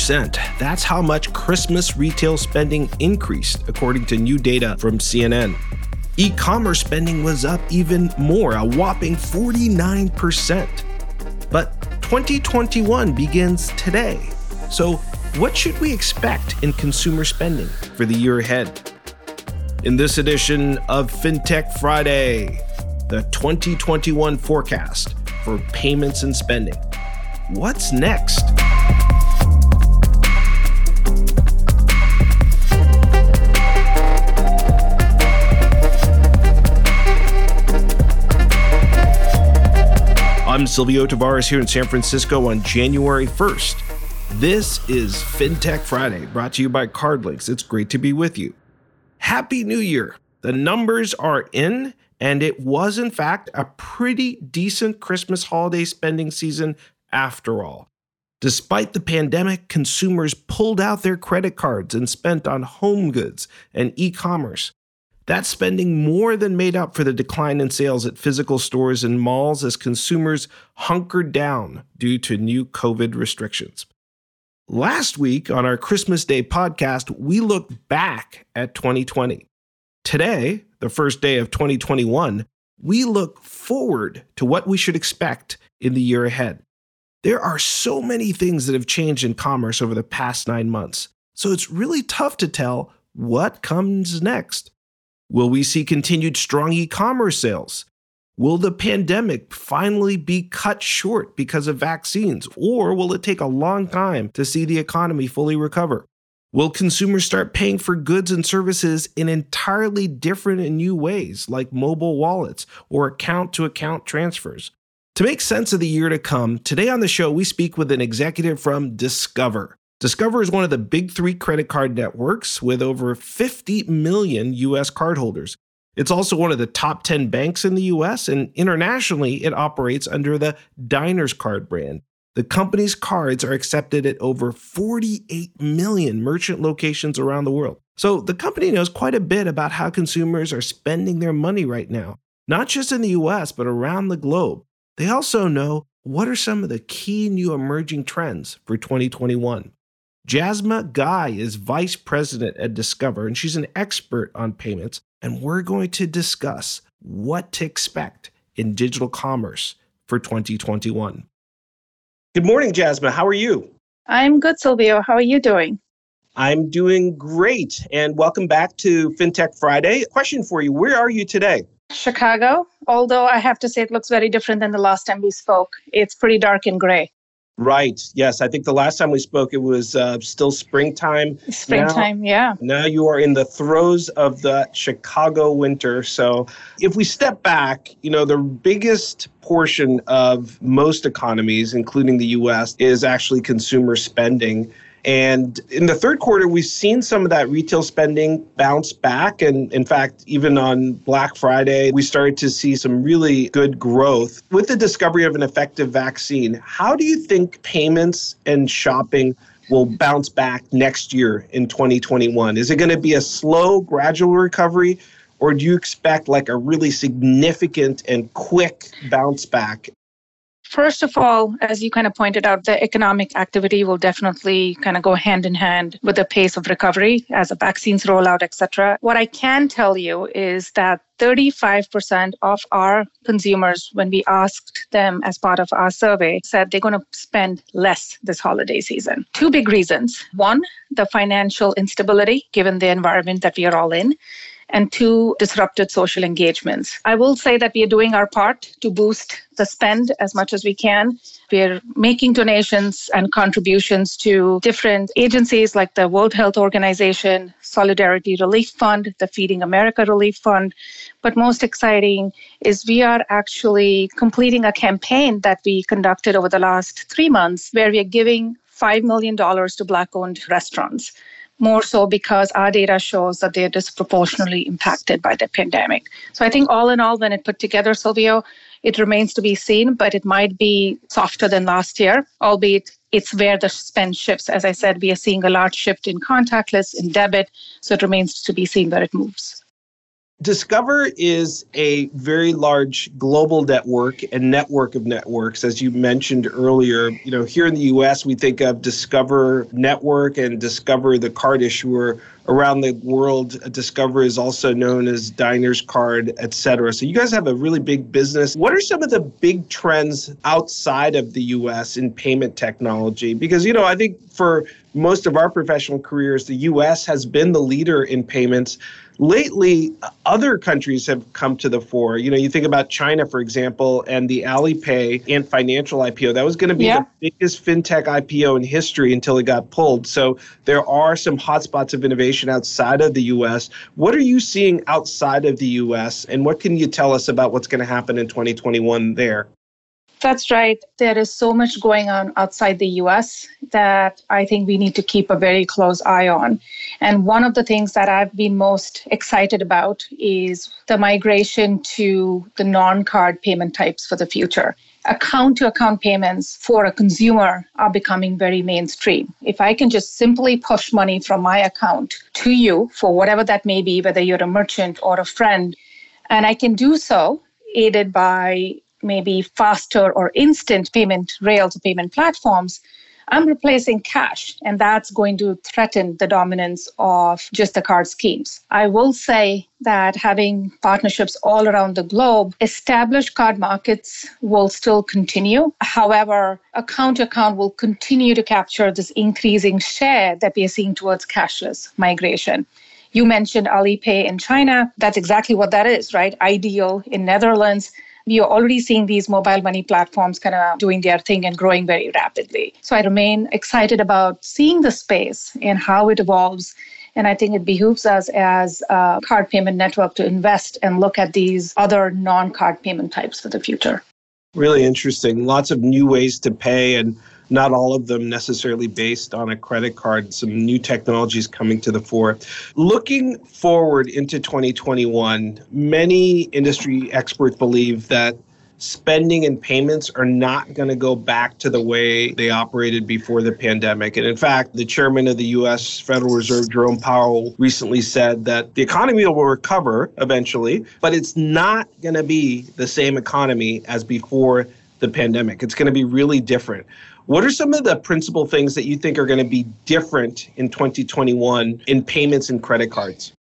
9%. That's how much Christmas retail spending increased, according to new data from CNN. E commerce spending was up even more, a whopping 49%. But 2021 begins today. So, what should we expect in consumer spending for the year ahead? In this edition of FinTech Friday, the 2021 forecast for payments and spending. What's next? I'm Silvio Tavares here in San Francisco on January 1st. This is FinTech Friday, brought to you by CardLinx. It's great to be with you. Happy New Year! The numbers are in, and it was, in fact, a pretty decent Christmas holiday spending season after all. Despite the pandemic, consumers pulled out their credit cards and spent on home goods and e commerce. That spending more than made up for the decline in sales at physical stores and malls as consumers hunkered down due to new COVID restrictions. Last week on our Christmas Day podcast, we looked back at 2020. Today, the first day of 2021, we look forward to what we should expect in the year ahead. There are so many things that have changed in commerce over the past nine months, so it's really tough to tell what comes next. Will we see continued strong e commerce sales? Will the pandemic finally be cut short because of vaccines, or will it take a long time to see the economy fully recover? Will consumers start paying for goods and services in entirely different and new ways, like mobile wallets or account to account transfers? To make sense of the year to come, today on the show, we speak with an executive from Discover. Discover is one of the big three credit card networks with over 50 million US cardholders. It's also one of the top 10 banks in the US, and internationally, it operates under the Diners Card brand. The company's cards are accepted at over 48 million merchant locations around the world. So the company knows quite a bit about how consumers are spending their money right now, not just in the US, but around the globe. They also know what are some of the key new emerging trends for 2021. Jasmine Guy is vice president at Discover, and she's an expert on payments and we're going to discuss what to expect in digital commerce for 2021. Good morning, Jasmine. How are you? I'm good, Silvio. How are you doing? I'm doing great. And welcome back to FinTech Friday. Question for you Where are you today? Chicago, although I have to say it looks very different than the last time we spoke. It's pretty dark and gray. Right. Yes. I think the last time we spoke, it was uh, still springtime. Springtime, now, yeah. Now you are in the throes of the Chicago winter. So if we step back, you know, the biggest portion of most economies, including the US, is actually consumer spending. And in the third quarter, we've seen some of that retail spending bounce back. And in fact, even on Black Friday, we started to see some really good growth. With the discovery of an effective vaccine, how do you think payments and shopping will bounce back next year in 2021? Is it going to be a slow, gradual recovery? Or do you expect like a really significant and quick bounce back First of all, as you kind of pointed out, the economic activity will definitely kind of go hand in hand with the pace of recovery as the vaccines roll out, et cetera. What I can tell you is that 35% of our consumers, when we asked them as part of our survey, said they're going to spend less this holiday season. Two big reasons. One, the financial instability, given the environment that we are all in and two, disrupted social engagements. I will say that we are doing our part to boost the spend as much as we can. We're making donations and contributions to different agencies like the World Health Organization, Solidarity Relief Fund, the Feeding America Relief Fund. But most exciting is we are actually completing a campaign that we conducted over the last three months where we are giving $5 million to Black owned restaurants more so because our data shows that they're disproportionately impacted by the pandemic. So I think all in all, when it put together, Silvio, it remains to be seen, but it might be softer than last year, albeit it's where the spend shifts. As I said, we are seeing a large shift in contactless, in debit, so it remains to be seen where it moves. Discover is a very large global network and network of networks, as you mentioned earlier. You know, here in the U.S., we think of Discover Network and Discover the card issuer. Around the world, Discover is also known as Diners Card, et cetera. So you guys have a really big business. What are some of the big trends outside of the U.S. in payment technology? Because you know, I think for most of our professional careers, the U.S. has been the leader in payments lately other countries have come to the fore. You know you think about china for example and the alipay Ant Financial ipo that was going to be yeah. the biggest fintech ipo in history until it got pulled. So there are some hotspots of innovation outside of the us what are you seeing outside of the us and what can you tell us about what's going to happen in 2021 there that's right. There is so much going on outside the US that I think we need to keep a very close eye on. And one of the things that I've been most excited about is the migration to the non card payment types for the future. Account to account payments for a consumer are becoming very mainstream. If I can just simply push money from my account to you for whatever that may be, whether you're a merchant or a friend, and I can do so aided by maybe faster or instant payment rails or payment platforms, I'm replacing cash, and that's going to threaten the dominance of just the card schemes. I will say that having partnerships all around the globe, established card markets will still continue. However, account to account will continue to capture this increasing share that we are seeing towards cashless migration. You mentioned Alipay in China. That's exactly what that is, right? iDEAL in Netherlands you're already seeing these mobile money platforms kind of doing their thing and growing very rapidly. So I remain excited about seeing the space and how it evolves. And I think it behooves us as a card payment network to invest and look at these other non card payment types for the future. Really interesting. Lots of new ways to pay and not all of them necessarily based on a credit card, some new technologies coming to the fore. Looking forward into 2021, many industry experts believe that spending and payments are not going to go back to the way they operated before the pandemic. And in fact, the chairman of the US Federal Reserve, Jerome Powell, recently said that the economy will recover eventually, but it's not going to be the same economy as before the pandemic. It's going to be really different. What are some of the principal things that you think are going to be different in 2021 in payments and credit cards?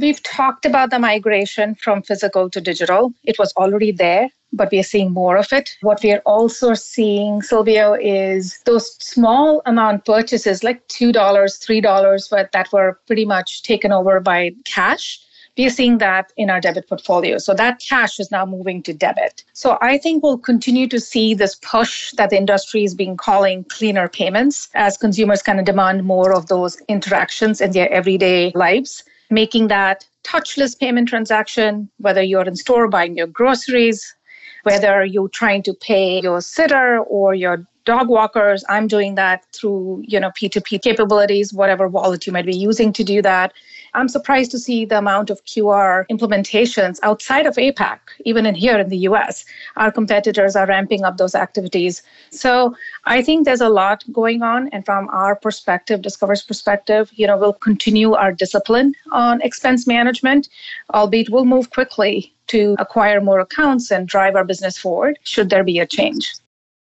We've talked about the migration from physical to digital. It was already there, but we are seeing more of it. What we are also seeing, Silvio, is those small amount purchases like $2, $3, but that were pretty much taken over by cash we are seeing that in our debit portfolio. So that cash is now moving to debit. So I think we'll continue to see this push that the industry is being calling cleaner payments as consumers kind of demand more of those interactions in their everyday lives, making that touchless payment transaction, whether you're in store buying your groceries, whether you're trying to pay your sitter or your dog walkers i'm doing that through you know p2p capabilities whatever wallet you might be using to do that I'm surprised to see the amount of QR implementations outside of APAC, even in here in the US. Our competitors are ramping up those activities. So I think there's a lot going on. And from our perspective, Discover's perspective, you know, we'll continue our discipline on expense management, albeit we'll move quickly to acquire more accounts and drive our business forward should there be a change.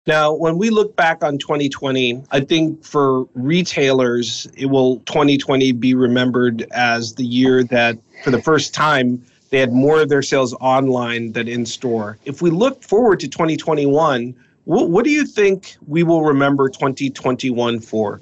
Now, when we look back on 2020, I think for retailers, it will 2020 be remembered as the year that for the first time they had more of their sales online than in store. If we look forward to 2021, what, what do you think we will remember 2021 for?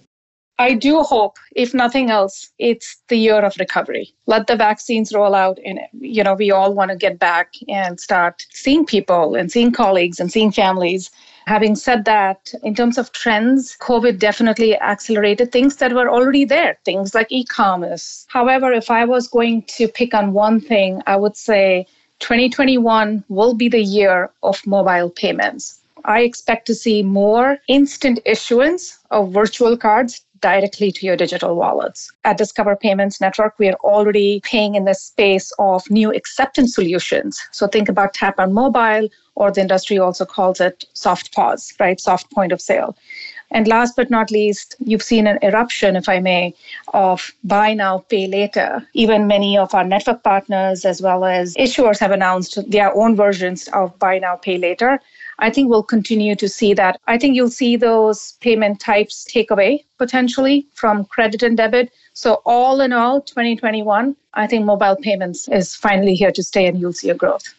I do hope, if nothing else, it's the year of recovery. Let the vaccines roll out, and you know we all want to get back and start seeing people and seeing colleagues and seeing families Having said that, in terms of trends, COVID definitely accelerated things that were already there, things like e commerce. However, if I was going to pick on one thing, I would say 2021 will be the year of mobile payments. I expect to see more instant issuance of virtual cards directly to your digital wallets. At Discover Payments Network, we are already paying in the space of new acceptance solutions. So think about Tap on Mobile, or the industry also calls it SoftPOS, right? Soft point of sale. And last but not least, you've seen an eruption, if I may, of buy now, pay later. Even many of our network partners, as well as issuers, have announced their own versions of buy now, pay later. I think we'll continue to see that. I think you'll see those payment types take away potentially from credit and debit. So, all in all, 2021, I think mobile payments is finally here to stay and you'll see a growth.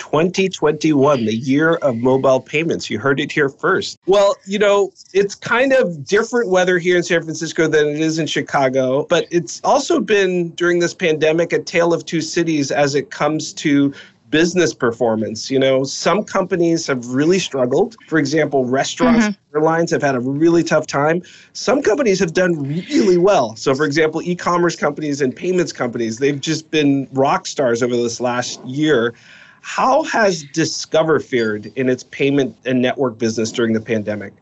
2021, the year of mobile payments. You heard it here first. Well, you know, it's kind of different weather here in San Francisco than it is in Chicago, but it's also been during this pandemic a tale of two cities as it comes to business performance. You know, some companies have really struggled. For example, restaurants, mm-hmm. airlines have had a really tough time. Some companies have done really well. So, for example, e commerce companies and payments companies, they've just been rock stars over this last year. How has Discover fared in its payment and network business during the pandemic?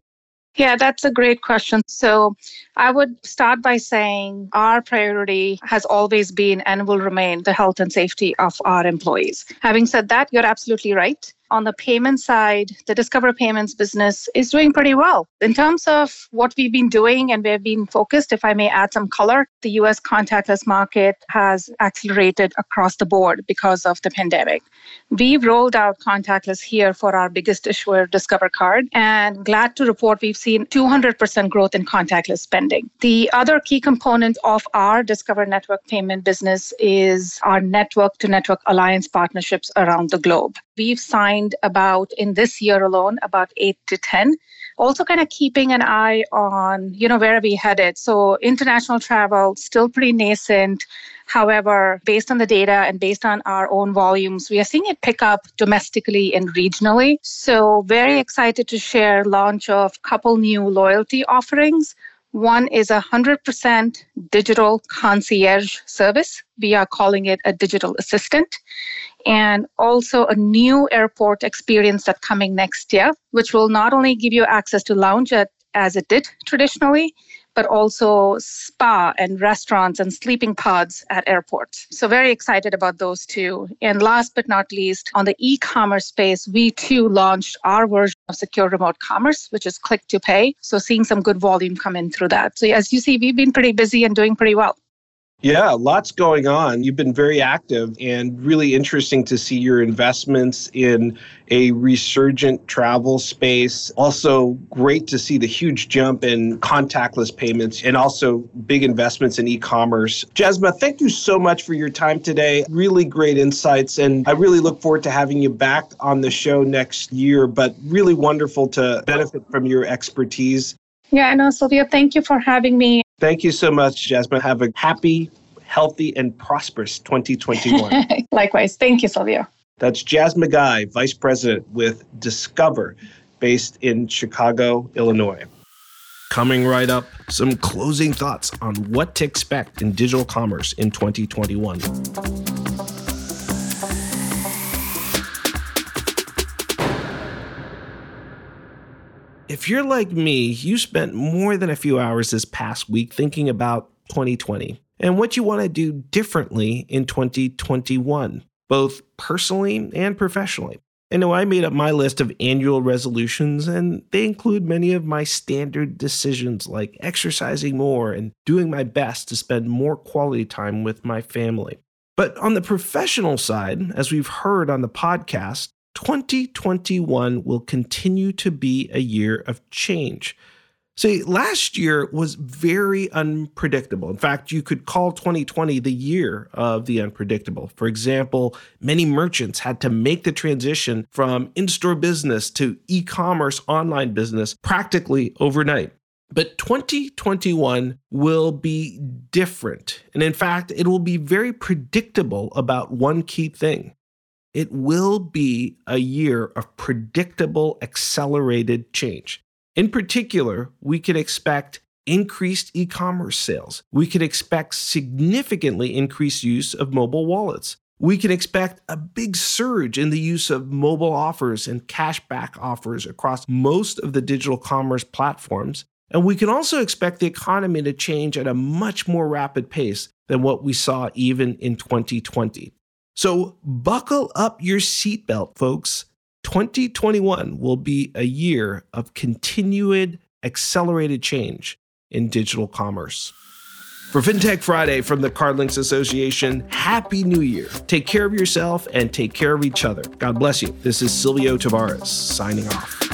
Yeah, that's a great question. So I would start by saying our priority has always been and will remain the health and safety of our employees. Having said that, you're absolutely right. On the payment side, the Discover Payments business is doing pretty well. In terms of what we've been doing and we've been focused, if I may add some color, the US contactless market has accelerated across the board because of the pandemic. We've rolled out contactless here for our biggest issuer, Discover Card, and glad to report we've seen 200% growth in contactless spending. The other key component of our Discover Network payment business is our network to network alliance partnerships around the globe. We've signed about, in this year alone, about eight to 10 also kind of keeping an eye on you know where are we headed. So international travel still pretty nascent. However based on the data and based on our own volumes we are seeing it pick up domestically and regionally. So very excited to share launch of couple new loyalty offerings one is a 100% digital concierge service. We are calling it a digital assistant. And also a new airport experience that's coming next year, which will not only give you access to lounge at, as it did traditionally, but also spa and restaurants and sleeping pods at airports. So, very excited about those two. And last but not least, on the e commerce space, we too launched our version of secure remote commerce, which is click to pay. So, seeing some good volume come in through that. So, as you see, we've been pretty busy and doing pretty well. Yeah, lots going on. You've been very active and really interesting to see your investments in a resurgent travel space. Also, great to see the huge jump in contactless payments and also big investments in e commerce. Jasmine, thank you so much for your time today. Really great insights. And I really look forward to having you back on the show next year, but really wonderful to benefit from your expertise. Yeah, I know, Silvio. Thank you for having me. Thank you so much, Jasmine. Have a happy, healthy, and prosperous 2021. Likewise. Thank you, Silvio. That's Jasmine Guy, Vice President with Discover, based in Chicago, Illinois. Coming right up, some closing thoughts on what to expect in digital commerce in 2021. If you're like me, you spent more than a few hours this past week thinking about 2020 and what you want to do differently in 2021, both personally and professionally. I know I made up my list of annual resolutions, and they include many of my standard decisions like exercising more and doing my best to spend more quality time with my family. But on the professional side, as we've heard on the podcast, 2021 will continue to be a year of change. See, last year was very unpredictable. In fact, you could call 2020 the year of the unpredictable. For example, many merchants had to make the transition from in store business to e commerce online business practically overnight. But 2021 will be different. And in fact, it will be very predictable about one key thing it will be a year of predictable, accelerated change. In particular, we can expect increased e commerce sales. We can expect significantly increased use of mobile wallets. We can expect a big surge in the use of mobile offers and cashback offers across most of the digital commerce platforms. And we can also expect the economy to change at a much more rapid pace than what we saw even in 2020. So buckle up your seatbelt, folks. 2021 will be a year of continued accelerated change in digital commerce. For FinTech Friday from the CardLinx Association, Happy New Year. Take care of yourself and take care of each other. God bless you. This is Silvio Tavares signing off.